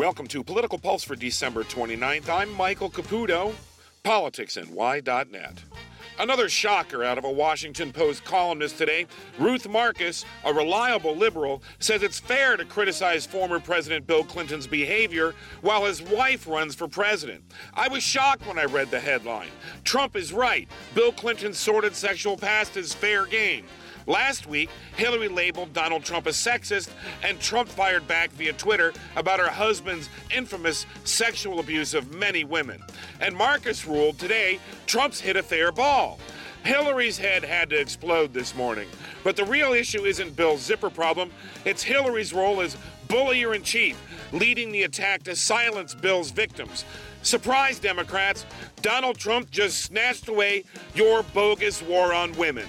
Welcome to Political Pulse for December 29th. I'm Michael Caputo, politicsny.net. Another shocker out of a Washington Post columnist today. Ruth Marcus, a reliable liberal, says it's fair to criticize former President Bill Clinton's behavior while his wife runs for president. I was shocked when I read the headline. Trump is right. Bill Clinton's sordid sexual past is fair game. Last week, Hillary labeled Donald Trump a sexist, and Trump fired back via Twitter about her husband's infamous sexual abuse of many women. And Marcus ruled today Trump's hit a fair ball. Hillary's head had to explode this morning. But the real issue isn't Bill's zipper problem, it's Hillary's role as bullier in chief, leading the attack to silence Bill's victims. Surprise, Democrats, Donald Trump just snatched away your bogus war on women.